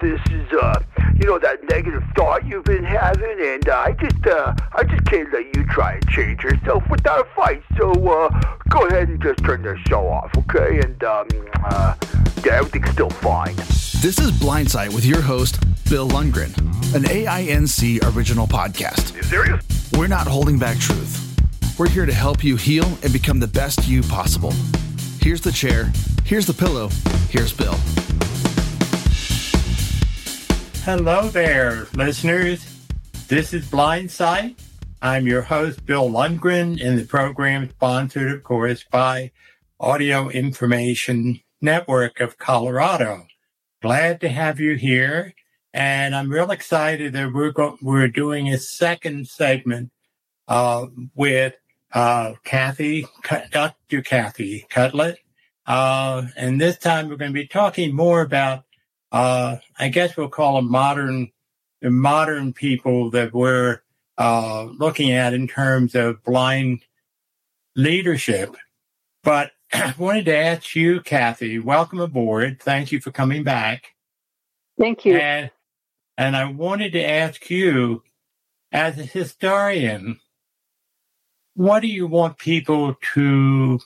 this is, uh, you know, that negative thought you've been having, and uh, I just, uh, I just can't let you try and change yourself without a fight. So, uh, go ahead and just turn the show off, okay? And, um, uh, yeah, everything's still fine. This is Blindsight with your host, Bill Lundgren, an AINC original podcast. You serious? We're not holding back truth. We're here to help you heal and become the best you possible. Here's the chair. Here's the pillow. Here's Bill. Hello there, listeners. This is Blindsight. I'm your host, Bill Lundgren, and the program sponsored, of course, by Audio Information Network of Colorado. Glad to have you here. And I'm real excited that we're go- we're doing a second segment uh, with uh, Cathy, Dr. Cathy Kudlick. Uh, and this time we're going to be talking more about uh, I guess we'll call them modern, modern people that we're uh, looking at in terms of blind leadership. But I wanted to ask you, Cathy, welcome aboard. Thank you for coming back. Thank you. And, and I wanted to ask you, as a historian, what do you want people to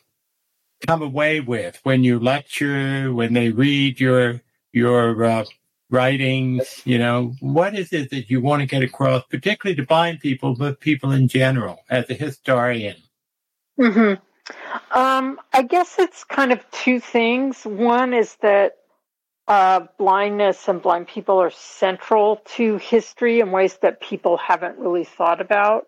come away with when you lecture, when they read your your uh, writings? You know, what is it that you want to get across, particularly to blind people, but people in general, as a historian? hmm Um, I guess it's kind of two things. One is that uh, blindness and blind people are central to history in ways that people haven't really thought about,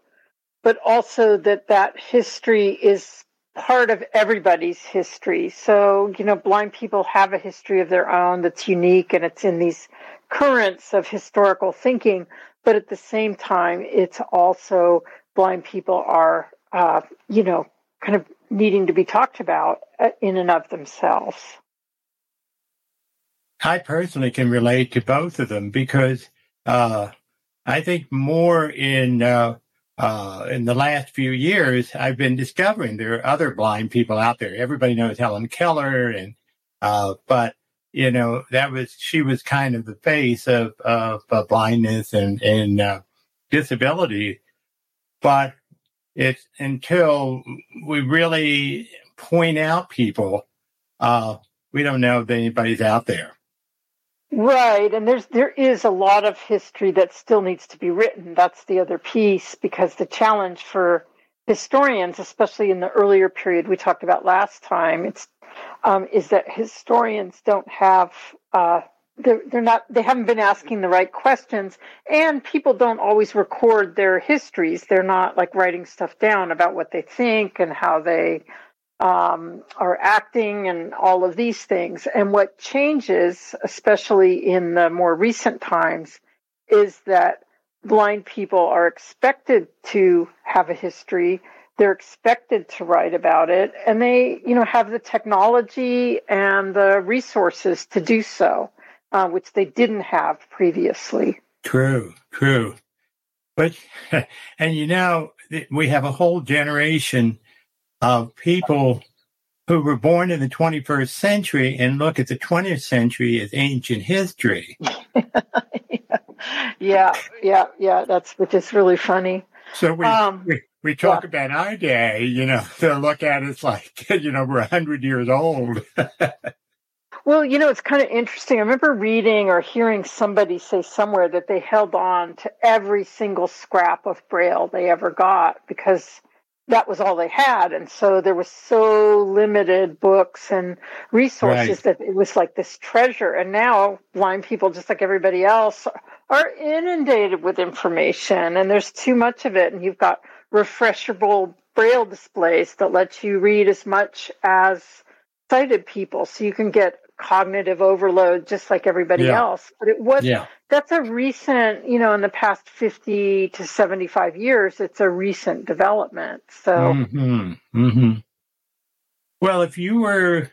but also that that history is part of everybody's history. So, you know, blind people have a history of their own that's unique and it's in these currents of historical thinking. But at the same time, it's also blind people are, uh, you know, kind of needing to be talked about uh, in and of themselves. I personally can relate to both of them because uh, I think more in uh, uh, in the last few years, I've been discovering there are other blind people out there. Everybody knows Helen Keller, and uh, but you know that was she was kind of the face of of uh, blindness and and uh, disability. But it's until we really point out people, uh, we don't know if anybody's out there. Right, and there's there is a lot of history that still needs to be written. That's the other piece because the challenge for historians, especially in the earlier period we talked about last time, it's um, is that historians don't have uh, they're, they're not they haven't been asking the right questions, and people don't always record their histories. They're not like writing stuff down about what they think and how they um, are acting and all of these things. And what changes, especially in the more recent times, is that blind people are expected to have a history. They're expected to write about it, and they, you know, have the technology and the resources to do so, uh, which they didn't have previously. True, true. But, and you know, we have a whole generation of people who were born in the 21st century and look at the 20th century as ancient history. yeah, yeah, yeah. That's which is really funny. So we um, we, we talk yeah. about our day, you know, to look at it like you know we're hundred years old. well, you know, it's kind of interesting. I remember reading or hearing somebody say somewhere that they held on to every single scrap of Braille they ever got because that was all they had. And so there was so limited books and resources right. that it was like this treasure. And now blind people, just like everybody else, are inundated with information and there's too much of it. And you've got refreshable braille displays that let you read as much as sighted people. So you can get cognitive overload just like everybody yeah. else. But it was yeah. that's a recent, you know, in the past 50 to 75 years, it's a recent development. So mm-hmm. Mm-hmm. Well, if you were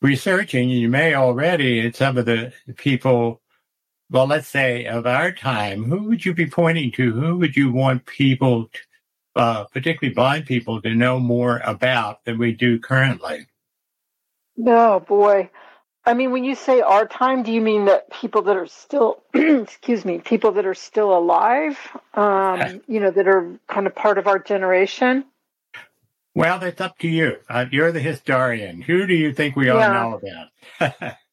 researching, you may already and some of the people well, let's say of our time, who would you be pointing to? Who would you want people, to, uh, particularly blind people, to know more about than we do currently? Oh boy. I mean, when you say our time, do you mean that people that are still, excuse me, people that are still alive, um, you know, that are kind of part of our generation? Well, that's up to you. Uh, you're the historian. Who do you think we all Yeah. know about?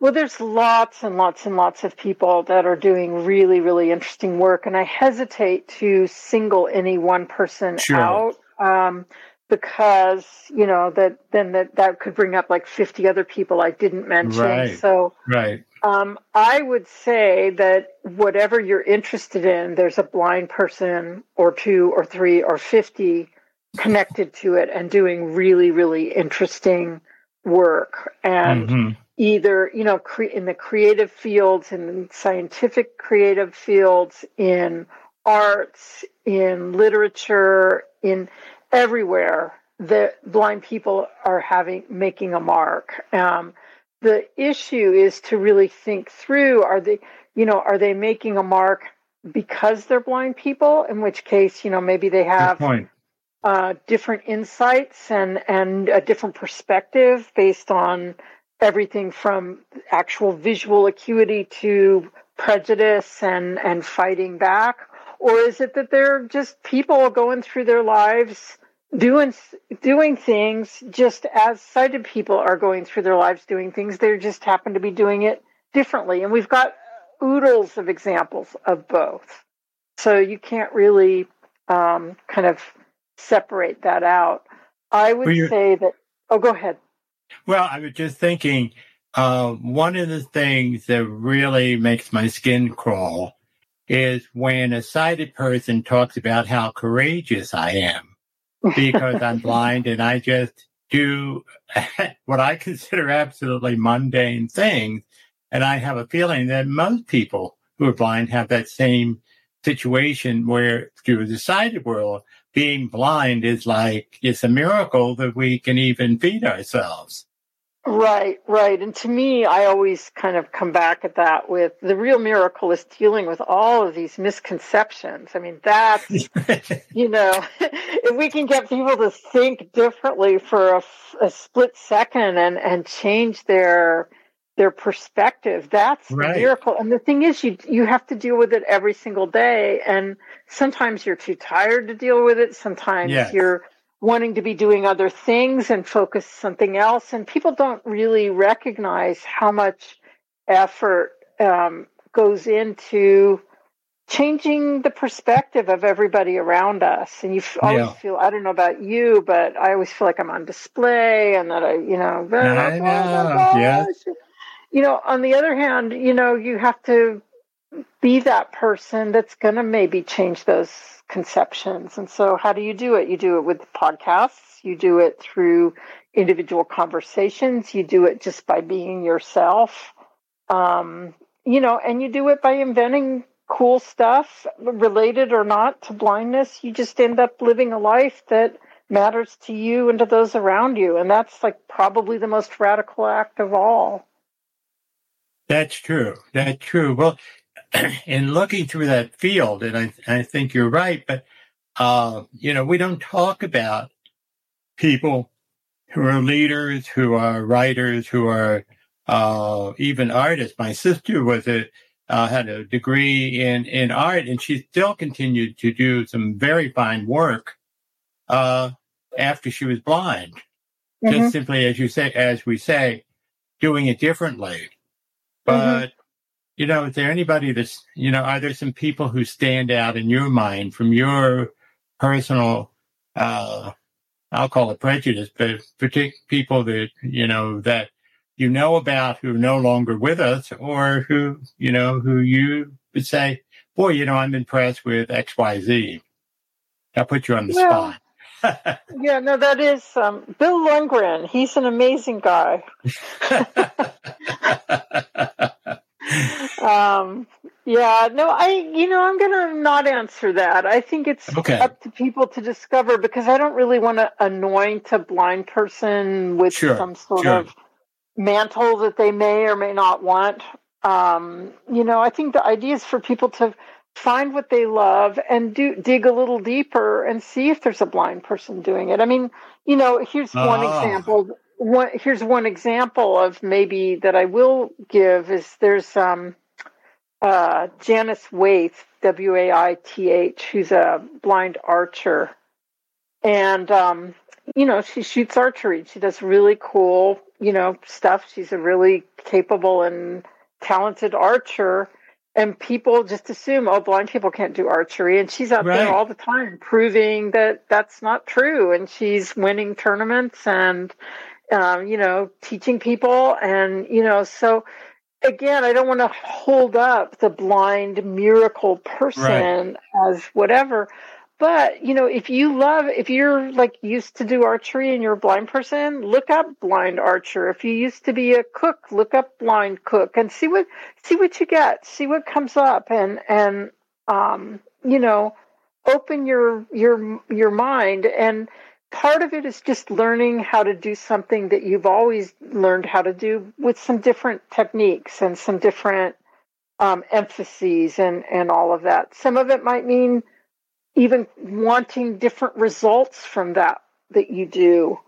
Well, there's lots and lots and lots of people that are doing really, really interesting work, and I hesitate to single any one person Sure. out um, because you know that then that that could bring up like 50 other people I didn't mention. Right. So right. um, I would say that whatever you're interested in, there's a blind person or two or three or 50 connected to it and doing really, really interesting work. And Mhm. either, you know, cre- in the creative fields, in scientific creative fields, in arts, in literature, in everywhere, the blind people are having making a mark. Um, the issue is to really think through: Are they, you know, are they making a mark because they're blind people? In which case, you know, maybe they have uh, different insights and and a different perspective based on everything from actual visual acuity to prejudice and and fighting back or is it that they're just people going through their lives doing doing things just as sighted people are going through their lives doing things they just happen to be doing it differently. And we've got oodles of examples of both. So you can't really um, kind of separate that out. I would say that oh go ahead. Well, I was just thinking, uh, one of the things that really makes my skin crawl is when a sighted person talks about how courageous I am because I'm blind and I just do what I consider absolutely mundane things. And I have a feeling that most people who are blind have that same situation where through the sighted world, being blind is like, it's a miracle that we can even feed ourselves. Right, right. And to me, I always kind of come back at that with the real miracle is dealing with all of these misconceptions. I mean, that's, you know, if we can get people to think differently for a split second and, and change their, their perspective, that's the miracle. And the thing is, you, you have to deal with it every single day. And sometimes you're too tired to deal with it. Sometimes Yes. you're, wanting to be doing other things and focus something else. And people don't really recognize how much effort um, goes into changing the perspective of everybody around us. And you always Yeah. feel, I don't know about you, but I always feel like I'm on display and that I, you know, I know, yes. You know, on the other hand, you know, you have to be that person that's going to maybe change those conceptions. And so, how do you do it? You do it with podcasts, you do it through individual conversations, you do it just by being yourself. Um, you know, and you do it by inventing cool stuff related or not to blindness. You just end up living a life that matters to you and to those around you. And that's like probably the most radical act of all. That's true. That's true. Well, in looking through that field, and I, I think you're right, but, uh, you know, we don't talk about people who are leaders, who are writers, who are, uh, even artists. My sister was a, uh, had a degree in, in art and she still continued to do some very fine work, uh, after she was blind. Mhm. Just simply, as you say, as we say, doing it differently. But, you know, is there anybody that's, you know, are there some people who stand out in your mind from your personal, uh, I'll call it prejudice, but particular people that, you know, that you know about who are no longer with us or who, you know, who you would say, boy, you know, I'm impressed with XYZ. I'll put you on the Well, spot. Yeah, no, that is um, Bill Lundgren. He's an amazing guy. Um, yeah, no, I, you know, I'm going to not answer that. I think it's Okay. up to people to discover because I don't really want to anoint a blind person with Sure, some sort sure. of mantle that they may or may not want. Um, you know, I think the idea is for people to find what they love and do dig a little deeper and see if there's a blind person doing it. I mean, you know, here's one Ah. example one, here's one example of maybe that I will give is there's um, uh, Janice Waith, W A I T H, who's a blind archer, and um, you know she shoots archery. She does really cool, you know, stuff. She's a really capable and talented archer and people just assume oh blind people can't do archery and she's out right. there all the time proving that that's not true and she's winning tournaments and um, you know teaching people and you know so again i don't want to hold up the blind miracle person right. as whatever but, you know, if you love, if you're like used to do archery and you're a blind person, look up blind archer. If you used to be a cook, look up blind cook and see what, see what you get, see what comes up and, and, um, you know, open your, your, your mind. And part of it is just learning how to do something that you've always learned how to do with some different techniques and some different, um, emphases and, and all of that. Some of it might mean, even wanting different results from that that you do.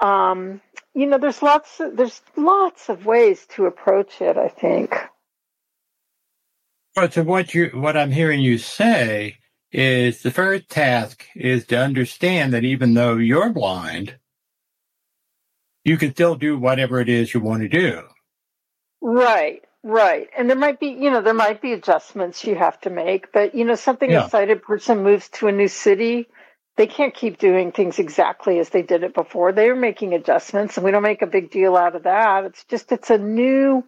Um, you know, there's lots of, there's lots of ways to approach it. I think. But to what you what I'm hearing you say is the first task is to understand that even though you're blind, you can still do whatever it is you want to do. Right. Right. And there might be, you know, there might be adjustments you have to make, but, you know, something yeah. a sighted person moves to a new city, they can't keep doing things exactly as they did it before. They're making adjustments and we don't make a big deal out of that. It's just, it's a new,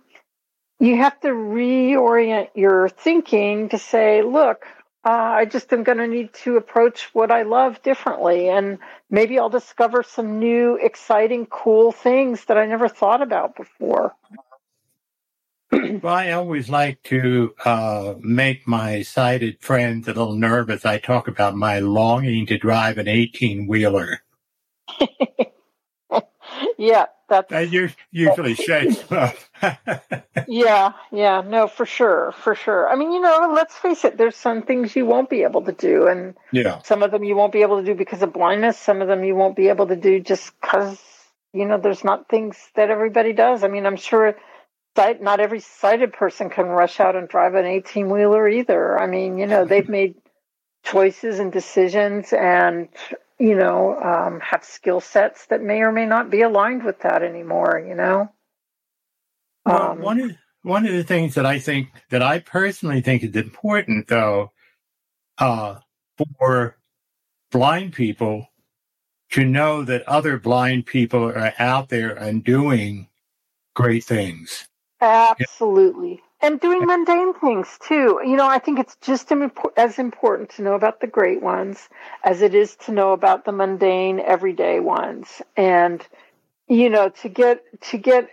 you have to reorient your thinking to say, look, uh, I just am going to need to approach what I love differently. And maybe I'll discover some new, exciting, cool things that I never thought about before. well, I always like to uh, make my sighted friends a little nervous. I talk about my longing to drive an 18 wheeler. yeah, that's. I usually say stuff. Yeah, yeah, no, for sure, for sure. I mean, you know, let's face it, there's some things you won't be able to do. And yeah. some of them you won't be able to do because of blindness. Some of them you won't be able to do just because, you know, there's not things that everybody does. I mean, I'm sure sight not every sighted person can rush out and drive an 18 wheeler either i mean you know they've made choices and decisions and you know um, have skill sets that may or may not be aligned with that anymore you know well, um, one of one of the things that i think that i personally think is important though uh, for blind people to know that other blind people are out there and doing great things Absolutely. And doing mundane things too. You know, I think it's just as important to know about the great ones as it is to know about the mundane, everyday ones. And, you know, to get, to get,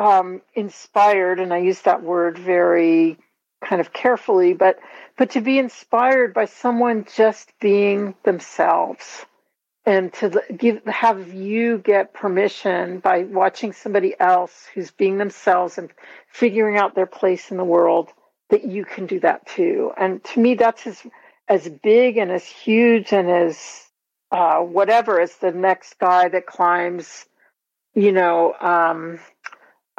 um, inspired, and I use that word very kind of carefully, but, but to be inspired by someone just being themselves and to give have you get permission by watching somebody else who's being themselves and figuring out their place in the world that you can do that too. And to me that's as as big and as huge and as uh, whatever as the next guy that climbs you know um,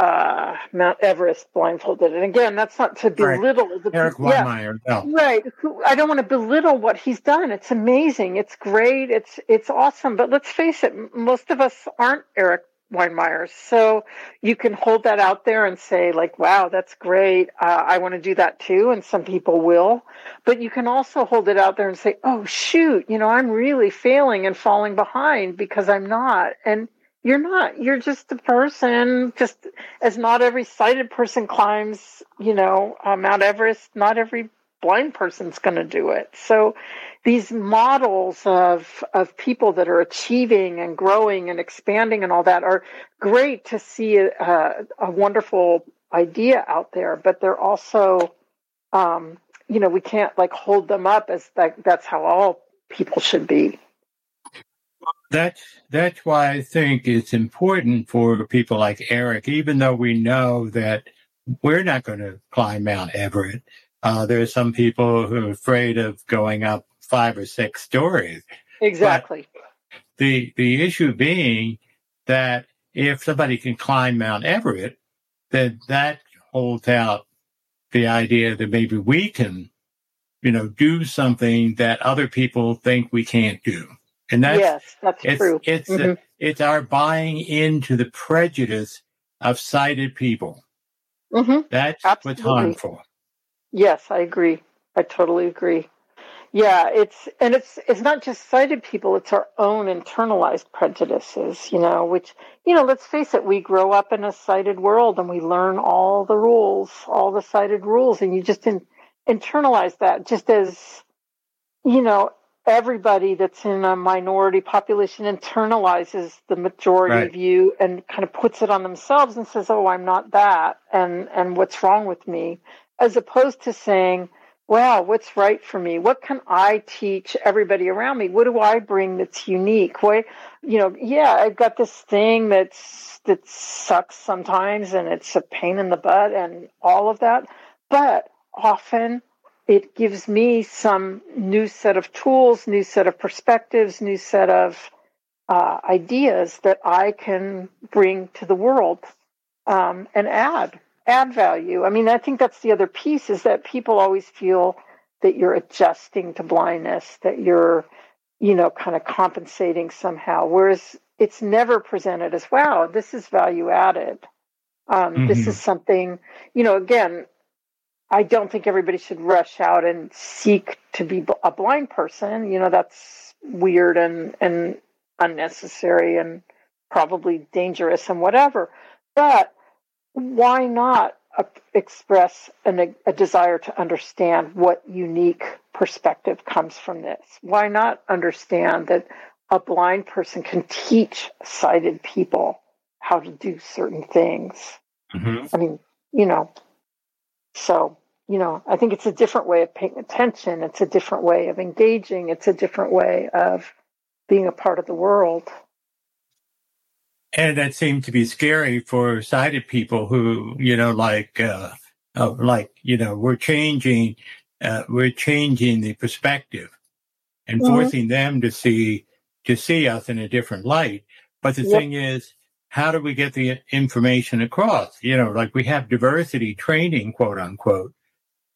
uh, Mount Everest blindfolded. And again, that's not to belittle right. the Erik Weihenmayer. Yeah, no. Right. I don't want to belittle what he's done. It's amazing. It's great. It's it's awesome. But let's face it, most of us aren't Erik Weihenmayer. So you can hold that out there and say, like, wow, that's great. Uh, I want to do that too. And some people will. But you can also hold it out there and say, oh, shoot, you know, I'm really failing and falling behind because I'm not. And you're not. You're just a person. Just as not every sighted person climbs, you know, uh, Mount Everest. Not every blind person's going to do it. So these models of of people that are achieving and growing and expanding and all that are great to see a, a wonderful idea out there, but they're also, um, you know, we can't like hold them up as that. That's how all people should be. That's that's why I think it's important for people like Erik, even though we know that we're not going to climb Mount Everest. Uh, there are some people who are afraid of going up five or six stories. Exactly. But the the issue being that if somebody can climb Mount Everest, then that holds out the idea that maybe we can, you know, do something that other people think we can't do. And that's, yes, that's it's, true. It's, mm-hmm. it's our buying into the prejudice of sighted people. Mm-hmm. That's Absolutely. what's harmful. Yes, I agree. I totally agree. Yeah, it's and it's it's not just sighted people; it's our own internalized prejudices. You know, which you know, let's face it, we grow up in a sighted world and we learn all the rules, all the sighted rules, and you just in, internalize that. Just as you know, everybody that's in a minority population internalizes the majority right. view and kind of puts it on themselves and says, "Oh, I'm not that," and and what's wrong with me, as opposed to saying wow, what's right for me? What can I teach everybody around me? What do I bring that's unique? What, you know, yeah, I've got this thing that's, that sucks sometimes and it's a pain in the butt and all of that. But often it gives me some new set of tools, new set of perspectives, new set of uh, ideas that I can bring to the world um, and add add value. I mean, I think that's the other piece is that people always feel that you're adjusting to blindness, that you're, you know, kind of compensating somehow. Whereas it's never presented as, wow, this is value added. Um, mm-hmm. This is something, you know, again, I don't think everybody should rush out and seek to be a blind person. You know, that's weird and, and unnecessary and probably dangerous and whatever. But why not express an, a desire to understand what unique perspective comes from this? Why not understand that a blind person can teach sighted people how to do certain things? Mm-hmm. I mean, you know, so, you know, I think it's a different way of paying attention. It's a different way of engaging. It's a different way of being a part of the world. And that seemed to be scary for sighted people who, you know, like, uh, uh, like, you know, we're changing, uh, we're changing the perspective and mm-hmm. forcing them to see, to see us in a different light. But the yep. thing is, how do we get the information across? You know, like we have diversity training, quote unquote.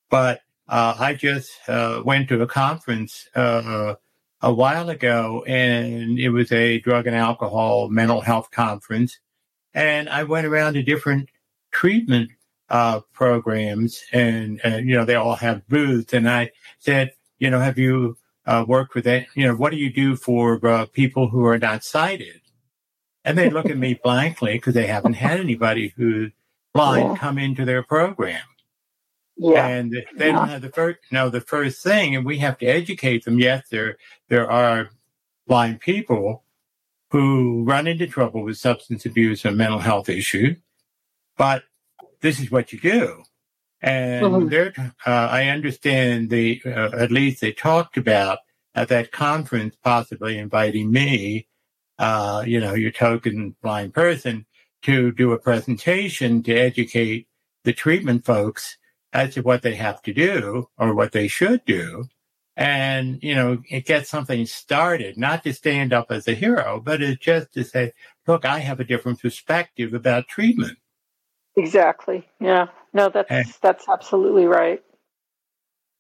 But, uh, I just, uh, went to a conference, uh, a while ago, and it was a drug and alcohol mental health conference. And I went around to different treatment uh, programs, and, and, you know, they all have booths. And I said, you know, have you uh, worked with that? You know, what do you do for uh, people who are not sighted? And they look at me blankly because they haven't had anybody who's blind yeah. come into their program. Yeah. And they don't have the first, no, the first thing, and we have to educate them. Yes, there, there are blind people who run into trouble with substance abuse or mental health issues, but this is what you do. And mm-hmm. there, uh, I understand the, uh, at least they talked about at that conference, possibly inviting me, uh, you know, your token blind person to do a presentation to educate the treatment folks as to what they have to do or what they should do. And, you know, it gets something started, not to stand up as a hero, but it's just to say, look, I have a different perspective about treatment. Exactly. Yeah. No, that's, and, that's absolutely right.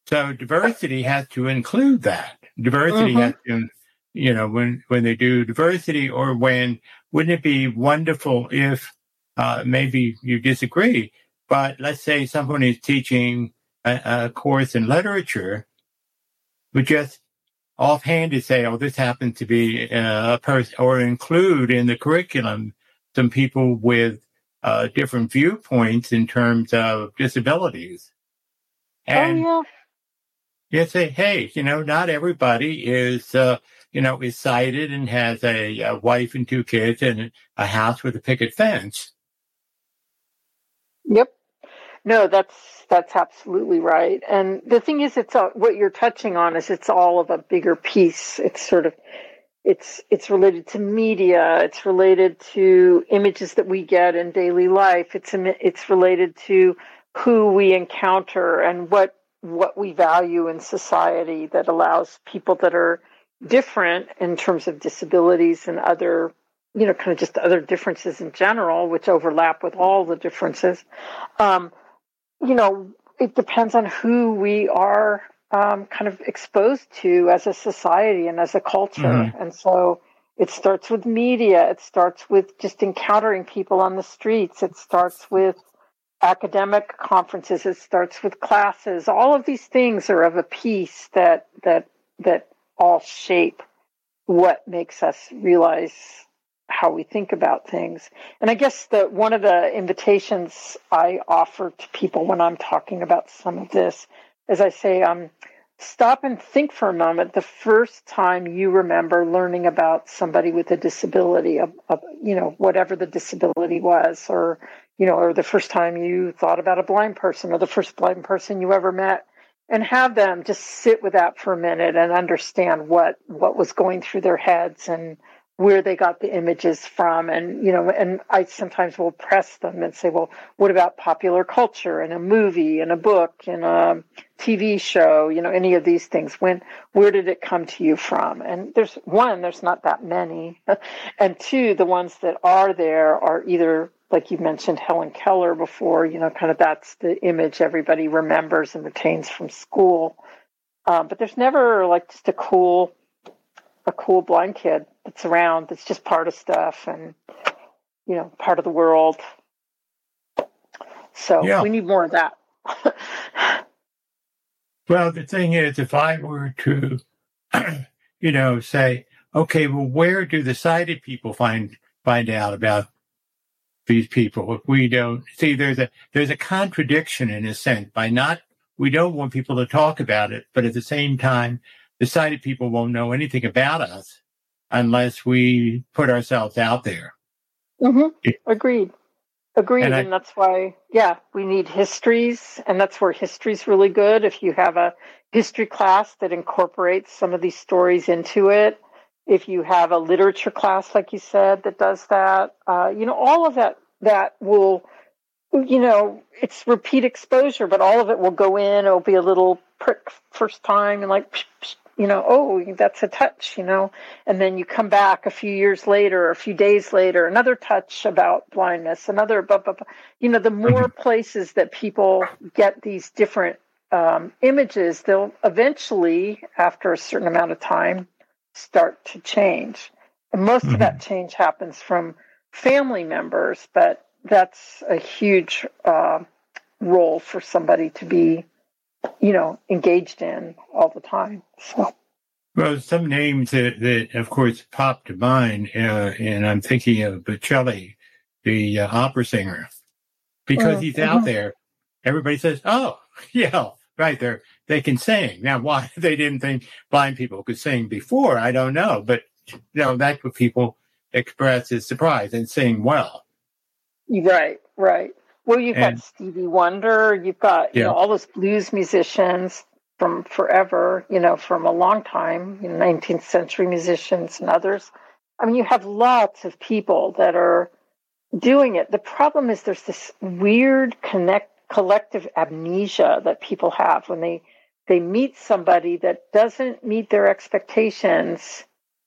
So diversity has to include that. Diversity mm-hmm. has to, you know, when, when they do diversity or when, wouldn't it be wonderful if, uh, maybe you disagree, but let's say someone is teaching a, a course in literature, would just offhand to say, oh, this happens to be uh, a person, or include in the curriculum some people with uh, different viewpoints in terms of disabilities. Oh, and oh, yeah. you say, hey, you know, not everybody is, uh, you know, is sighted and has a, a wife and two kids and a house with a picket fence. Yep. No, that's that's absolutely right. And the thing is, it's a, what you're touching on is it's all of a bigger piece. It's sort of it's it's related to media. It's related to images that we get in daily life. It's it's related to who we encounter and what what we value in society that allows people that are different in terms of disabilities and other you know, kind of just other differences in general, which overlap with all the differences. Um, you know, it depends on who we are um, kind of exposed to as a society and as a culture. Mm-hmm. And so it starts with media. It starts with just encountering people on the streets. It starts with academic conferences. It starts with classes. All of these things are of a piece that that that all shape what makes us realize how we think about things. And I guess that one of the invitations I offer to people when I'm talking about some of this is I say, um, stop and think for a moment the first time you remember learning about somebody with a disability, of, a, you know, whatever the disability was, or, you know, or the first time you thought about a blind person or the first blind person you ever met and have them just sit with that for a minute and understand what, what was going through their heads and, where they got the images from and you know and i sometimes will press them and say well what about popular culture and a movie and a book and a tv show? You know any of these things. When where did it come to you from? And there's one there's not that many. And two the ones that are there are either like you mentioned helen keller before you know kind of that's the image everybody remembers and retains from school. Um, but there's never like just a cool a cool blind kid that's around that's just part of stuff and you know part of the world. So yeah. we need more of that. Well the thing is if i were to you know say okay well where do the sighted people find find out about these people? If we don't see there's a there's a contradiction in a sense by not we don't want people to talk about it but at the same time the sighted people won't know anything about us unless we put ourselves out there. Mm-hmm. Agreed. Agreed. And, I, and, that's why, yeah, we need histories. And that's where history's really good. If you have a history class that incorporates some of these stories into it, if you have a literature class, like you said, that does that, uh, you know, all of that, that will, you know, it's repeat exposure, but all of it will go in. It'll be a little prick first time and like, psh, psh, you know, oh, that's a touch, you know, and then you come back a few years later, or a few days later, another touch about blindness, another, blah, blah, blah. you know, the more mm-hmm. places that people get these different um, images, they'll eventually, after a certain amount of time, start to change. And most mm-hmm. of that change happens from family members, but that's a huge uh, role for somebody to be you know, engaged in all the time. So. Well, some names that, that of course, popped to mind, uh, and I'm thinking of Bocelli, the uh, opera singer, because mm, he's mm-hmm. out there. Everybody says, "Oh, yeah, right there, they can sing." Now, why they didn't think blind people could sing before, I don't know, but you know that's what people express as surprise and sing well. Right, right. Well, you've and, got Stevie Wonder, you've got you yeah. know all those blues musicians from forever, you know, from a long time, you know, 19th century musicians and others. I mean, you have lots of people that are doing it. The problem is there's this weird connect collective amnesia that people have when they they meet somebody that doesn't meet their expectations.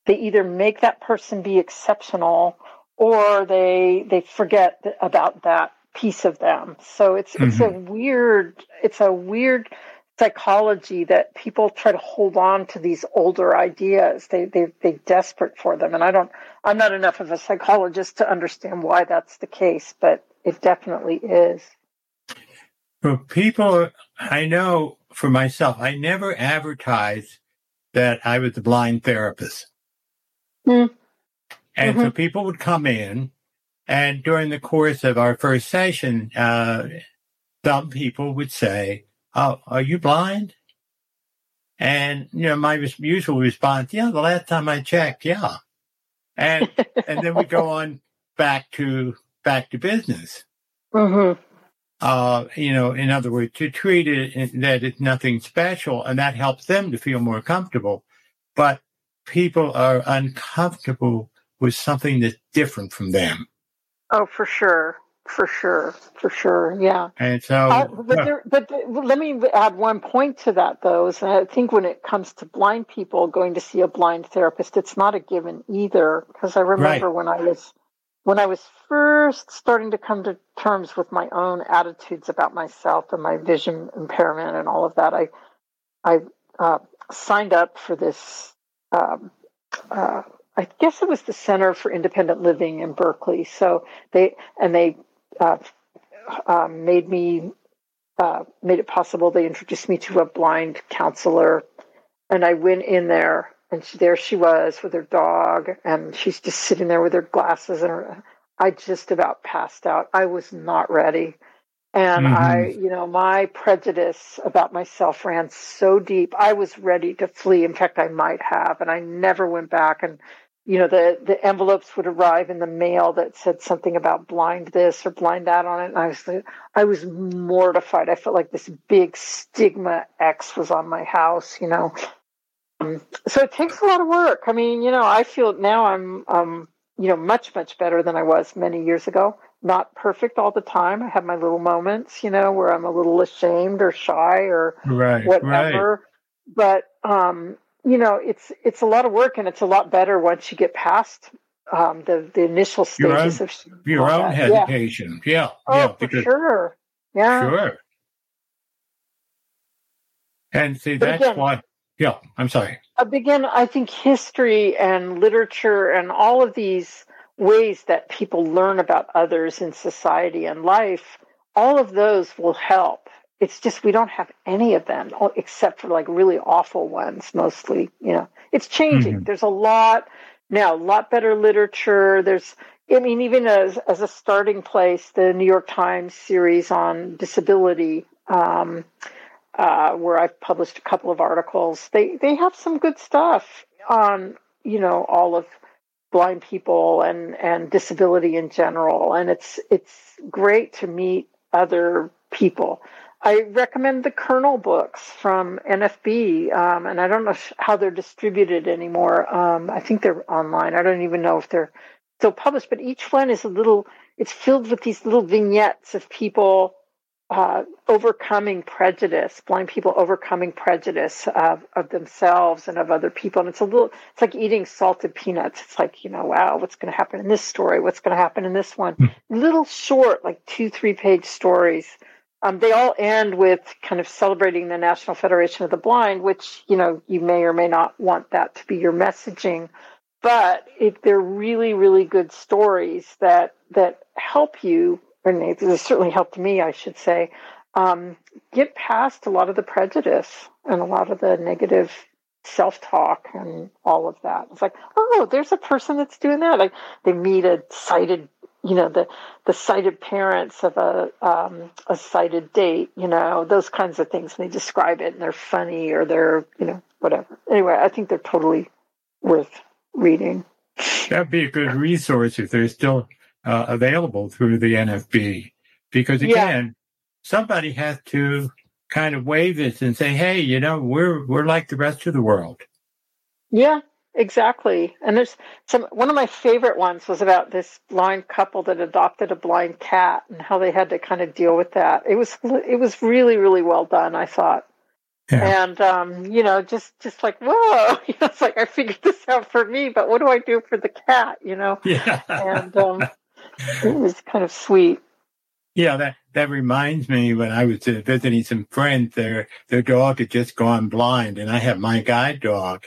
They either make that person be exceptional or they they forget about that piece of them. So it's mm-hmm. it's a mm-hmm. weird it's a weird psychology that people try to hold on to these older ideas. They they they desperate for them, and I don't. I'm not enough of a psychologist to understand why that's the case, but it definitely is. For people, I know for myself, I never advertised that I was a blind therapist. Mm. And mm-hmm. so people would come in and during the course of our first session, uh, some people would say, Oh, are you blind? And, you know, my usual response, yeah, the last time I checked, yeah. And, and then we go on back to, back to business. Mm-hmm. Uh, you know, in other words, to treat it that it's nothing special and that helps them to feel more comfortable. But people are uncomfortable with something that's different from them. Oh, for sure. for sure, for sure, yeah. And so, uh, but, there, but the, let me add one point to that, though. Is I think when it comes to blind people going to see a blind therapist, it's not a given either. Because I remember right. when I was when I was first starting to come to terms with my own attitudes about myself and my vision impairment and all of that, I I uh, signed up for this. Um, uh, I guess it was the Center for Independent Living in Berkeley. So they and they uh, um, made me uh, made it possible. They introduced me to a blind counselor, and I went in there, and she, there she was with her dog, and she's just sitting there with her glasses, and her, I just about passed out. I was not ready. And mm-hmm. I, you know, my prejudice about myself ran so deep. I was ready to flee. In fact, I might have, and I never went back. And you know, the, the envelopes would arrive in the mail that said something about blind this or blind that on it. And I was, I was mortified. I felt like this big stigma X was on my house, you know. Um, so it takes a lot of work. I mean, you know, I feel now I'm, um, you know, much, much better than I was many years ago. Not perfect all the time. I have my little moments, you know, where I'm a little ashamed or shy or right, whatever. Right. But, um, you know, it's it's a lot of work, and it's a lot better once you get past um, the the initial stages your own, of your own that. hesitation. Yeah, yeah, oh, yeah, because, for sure. Yeah, sure. And see, that's again, why. Yeah, I'm sorry. Again, I think history and literature and all of these ways that people learn about others in society and life, all of those will help it's just we don't have any of them except for like really awful ones mostly you know. It's changing. Mm-hmm. there's a lot now a lot better literature. There's i mean even as as a starting place the new york times series on disability um, uh, where i've published a couple of articles they they have some good stuff on you know all of blind people and and disability in general. And it's it's great to meet other people I recommend the Kernel books from NFB, um, and I don't know how they're distributed anymore. Um, I think they're online. I don't even know if they're still published, but each one is a little. It's filled with these little vignettes of people uh, overcoming prejudice, blind people overcoming prejudice of, of themselves and of other people. And it's a little, it's like eating salted peanuts. It's like, you know, wow, what's going to happen in this story? What's going to happen in this one? Mm. Little short, like two, three page stories um, they all end with kind of celebrating the National Federation of the Blind, which you know you may or may not want that to be your messaging, but it, they're really, really good stories that that help you, and they certainly helped me, I should say, um, get past a lot of the prejudice and a lot of the negative self-talk and all of that. It's like, oh, there's a person that's doing that. Like they meet a sighted you know the the sighted parents of a um, a sighted date, you know those kinds of things. And they describe it, and they're funny or they're you know whatever. Anyway, I think they're totally worth reading. That'd be a good resource if they're still uh, available through the NFB, because again, yeah. somebody has to kind of wave this and say, "Hey, you know, we're we're like the rest of the world." Yeah, Exactly. And there's some one of my favorite ones was about this blind couple that adopted a blind cat and how they had to kind of deal with that. It was it was really really well done, I thought. Yeah. And um, you know, just just like whoa, you know, it's like I figured this out for me, but what do I do for the cat? You know, yeah. and um, it was kind of sweet. Yeah, that that reminds me when I was uh, visiting some friends, their their dog had just gone blind, and I have my guide dog,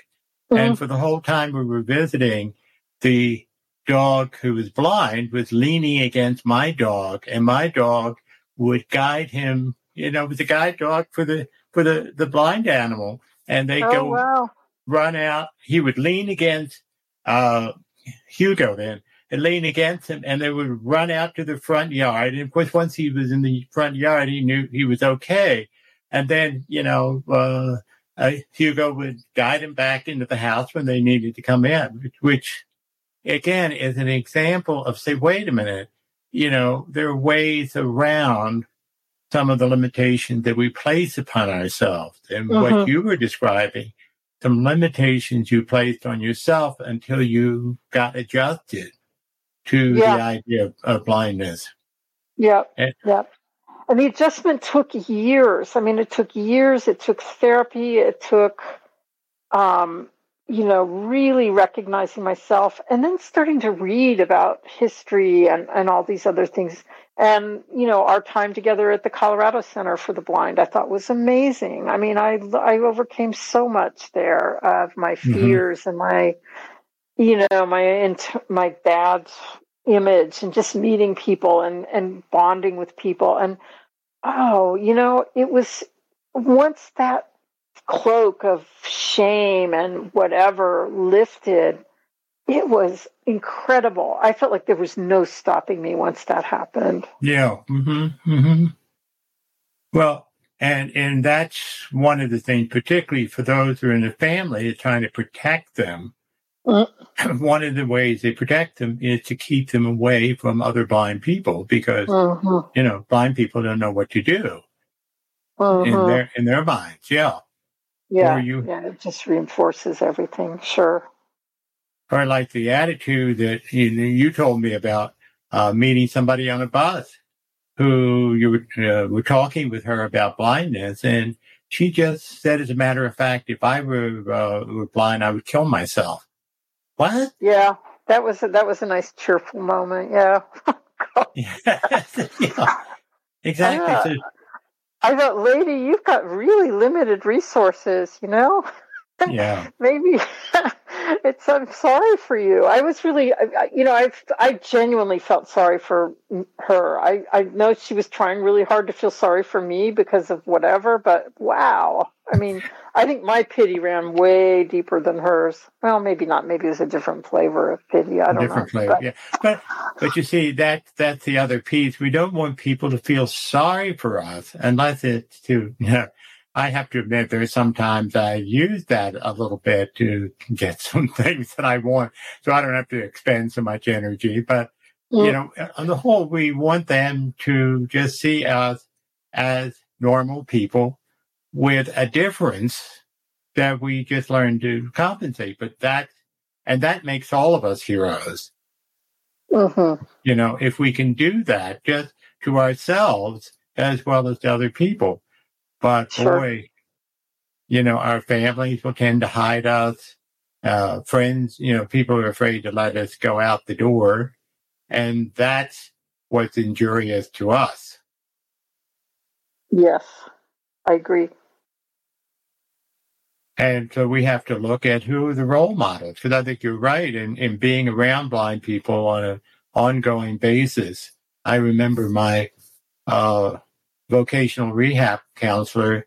Mm-hmm. And for the whole time we were visiting, the dog who was blind was leaning against my dog and my dog would guide him, you know, it was a guide dog for the, for the, the blind animal. And they oh, go wow. run out. He would lean against, uh, Hugo then and lean against him and they would run out to the front yard. And of course, once he was in the front yard, he knew he was okay. And then, you know, uh, uh, Hugo would guide him back into the house when they needed to come in, which again is an example of say, wait a minute, you know, there are ways around some of the limitations that we place upon ourselves. And mm-hmm. what you were describing, some limitations you placed on yourself until you got adjusted to yeah. the idea of, of blindness. Yep. And, yep. And the adjustment took years. I mean, it took years. It took therapy. It took, um, you know, really recognizing myself and then starting to read about history and, and all these other things. And, you know, our time together at the Colorado Center for the Blind, I thought was amazing. I mean, I, I overcame so much there of my mm-hmm. fears mm-hmm. and my, you know, my, my dad's image and just meeting people and, and bonding with people. And oh, you know, it was once that cloak of shame and whatever lifted, it was incredible. I felt like there was no stopping me once that happened. Yeah. Mm-hmm. Mm-hmm. Well, and and that's one of the things, particularly for those who are in the family, is trying to protect them. Mm-hmm. One of the ways they protect them is to keep them away from other blind people because mm-hmm. you know blind people don't know what to do in mm-hmm. their in their minds. Yeah. Yeah. You, yeah. It just reinforces everything. Sure. Or like the attitude that you you told me about uh, meeting somebody on a bus who you were, uh, were talking with her about blindness and she just said, as a matter of fact, if I were, uh, were blind, I would kill myself. What? Yeah, that was a, that was a nice cheerful moment. Yeah. yeah. Exactly. So, I thought, lady, you've got really limited resources, you know? Yeah. Maybe it's, I'm sorry for you. I was really, you know, I I genuinely felt sorry for her. I, I know she was trying really hard to feel sorry for me because of whatever, but wow. I mean, I think my pity ran way deeper than hers. Well, maybe not. Maybe it's a different flavor of pity. I don't know. different know. Flavor, but, yeah. But but you see that that's the other piece. We don't want people to feel sorry for us unless it's to you know, I have to admit there are sometimes I use that a little bit to get some things that I want. So I don't have to expend so much energy. But, mm. you know, on the whole, we want them to just see us as normal people with a difference that we just learn to compensate. But that, and that makes all of us heroes. Mm-hmm. You know, if we can do that just to ourselves as well as to other people. But sure. boy, you know, our families will tend to hide us. Uh, friends, you know, people are afraid to let us go out the door. And that's what's injurious to us. Yes, I agree. And so we have to look at who are the role models, because I think you're right in, in being around blind people on an ongoing basis. I remember my uh, vocational rehab counselor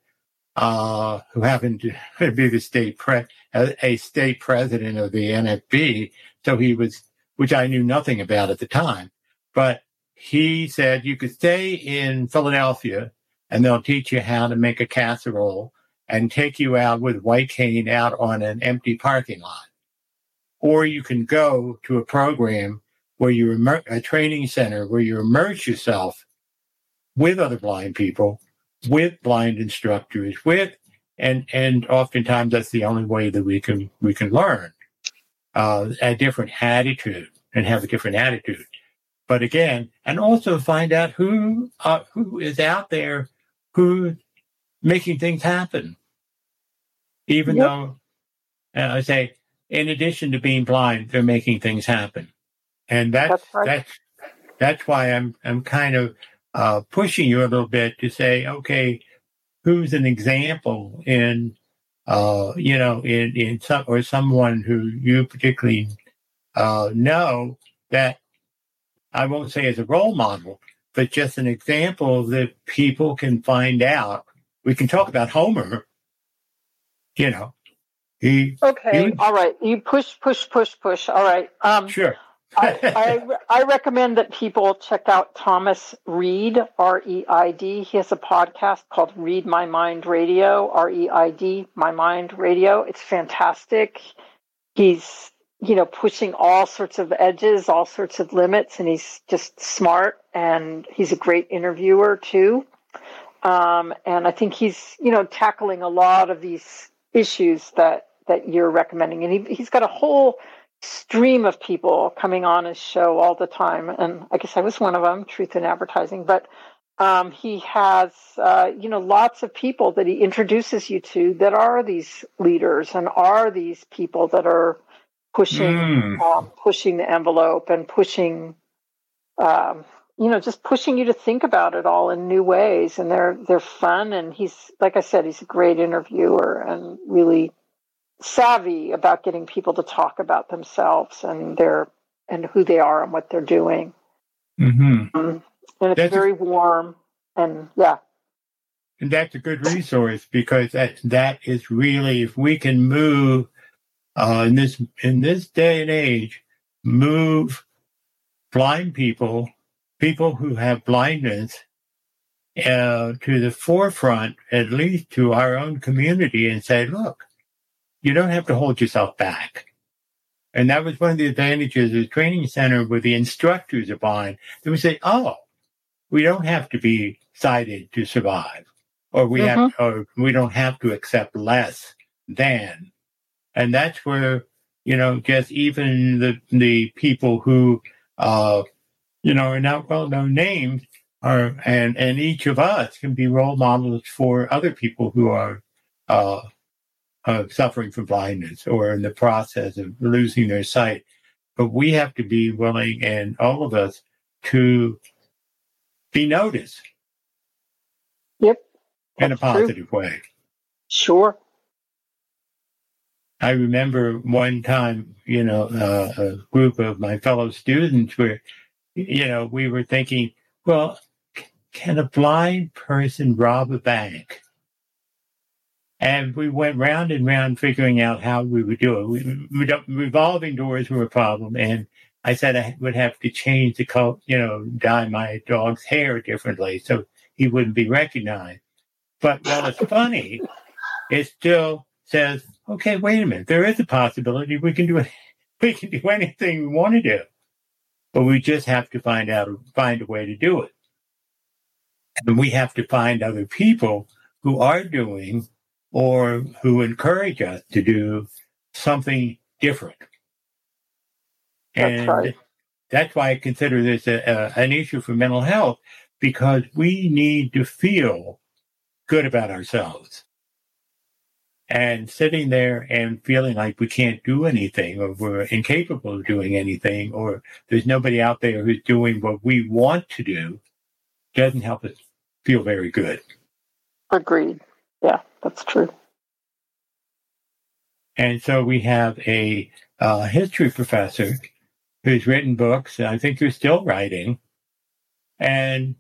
uh, who happened to be the state pre- a state president of the NFB. So he was, which I knew nothing about at the time, but he said you could stay in Philadelphia and they'll teach you how to make a casserole and take you out with white cane out on an empty parking lot. Or you can go to a program where you immer- a training center where you immerse yourself with other blind people, with blind instructors, with and and oftentimes that's the only way that we can we can learn uh, a different attitude and have a different attitude. But again, and also find out who uh, who is out there who making things happen. Even yep. though uh, I say, in addition to being blind, they're making things happen, and that's that's right. that's, that's why I'm I'm kind of uh, pushing you a little bit to say, okay, who's an example in, uh, you know, in, in some, or someone who you particularly, uh, know that I won't say as a role model, but just an example that people can find out. We can talk about Homer, you know, he, okay, he all right. You push, push, push, push. All right. Um, sure. I, I, I, recommend that people check out Thomas Reid, R E I D. He has a podcast called Reid My Mind Radio, R E I D, My Mind Radio. It's fantastic. He's, you know, pushing all sorts of edges, all sorts of limits, and he's just smart and he's a great interviewer too. Um, and I think he's, you know, tackling a lot of these issues that, that you're recommending. And he, he's got a whole stream of people coming on his show all the time, and I guess I was one of them, Truth in Advertising. But um, he has, uh, you know, lots of people that he introduces you to that are these leaders and are these people that are pushing, mm. um, pushing the envelope and pushing, um, you know, just pushing you to think about it all in new ways. And they're they're fun. And he's, like I said, he's a great interviewer and really savvy about getting people to talk about themselves and their and who they are and what they're doing. Mm-hmm. Um, and it's that's very a, warm and yeah. And that's a good resource because that that is really if we can move uh, in this in this day and age, move blind people, people who have blindness, uh, to the forefront, at least to our own community, and say, look, you don't have to hold yourself back. And that was one of the advantages of the training center where the instructors are blind. They would say, oh, we don't have to be sighted to survive, or we mm-hmm. have, or we don't have to accept less than. And that's where, you know, just even the, the people who, uh, you know, are not well known names are, and, and each of us can be role models for other people who are, uh, uh, suffering from blindness or in the process of losing their sight. But we have to be willing, and all of us, to be noticed. Yep. In a positive true. way. Sure. I remember one time, you know, uh, a group of my fellow students were, you know, we were thinking, well, can a blind person rob a bank? And we went round and round figuring out how we would do it. We, we, revolving doors were a problem. And I said I would have to change the color, you know, dye my dog's hair differently so he wouldn't be recognized. But while it's funny, it still says, okay, wait a minute. There is a possibility we can do it. We can do anything we want to do, but we just have to find out, find a way to do it. And we have to find other people who are doing or who encourage us to do something different. That's and right. that's why I consider this a, a, an issue for mental health because we need to feel good about ourselves. And sitting there and feeling like we can't do anything or we're incapable of doing anything or there's nobody out there who's doing what we want to do doesn't help us feel very good. Agreed. Yeah, that's true. And so we have a uh, history professor who's written books, and I think who's still writing. And,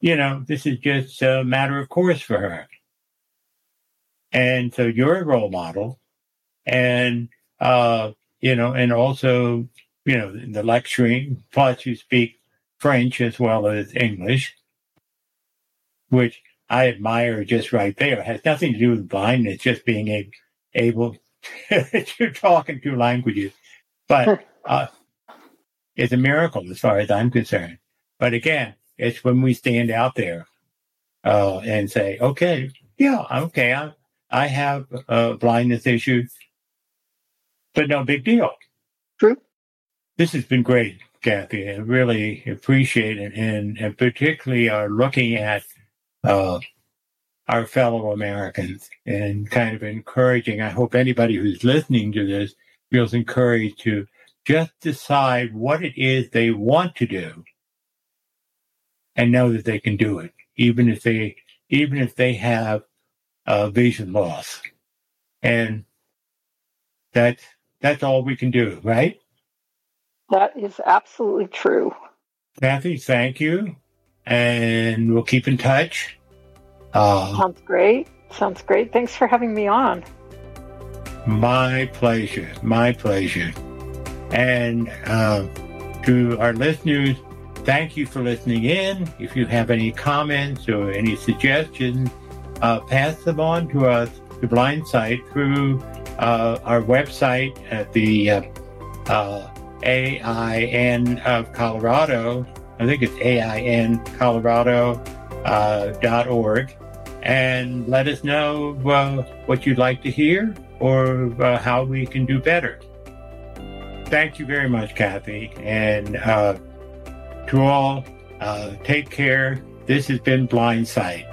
you know, this is just a matter of course for her. And so you're a role model. And, uh, you know, and also, you know, the lecturing, plus you speak French as well as English, which I admire just right there. It has nothing to do with blindness, just being a, able to talk in two languages. But uh, it's a miracle as far as I'm concerned. But again, it's when we stand out there uh, and say, okay, yeah, okay, I, I have a blindness issue, but no big deal. True. This has been great, Cathy. I really appreciate it. And, and particularly are looking at uh, our fellow Americans and kind of encouraging. I hope anybody who's listening to this feels encouraged to just decide what it is they want to do and know that they can do it, even if they even if they have a vision loss. And that's that's all we can do, right? That is absolutely true. Cathy, thank you. And we'll keep in touch. Uh, Sounds great. Sounds great. Thanks for having me on. My pleasure. My pleasure. And uh, to our listeners, thank you for listening in. If you have any comments or any suggestions, uh, pass them on to us, to Blindsight, through uh, our website at the uh, uh, AIN of Colorado. I think it's AIN Colorado uh, and let us know uh, what you'd like to hear or uh, how we can do better. thank you very much, Cathy. And uh, to all, uh, take care. This has been Blind Sight.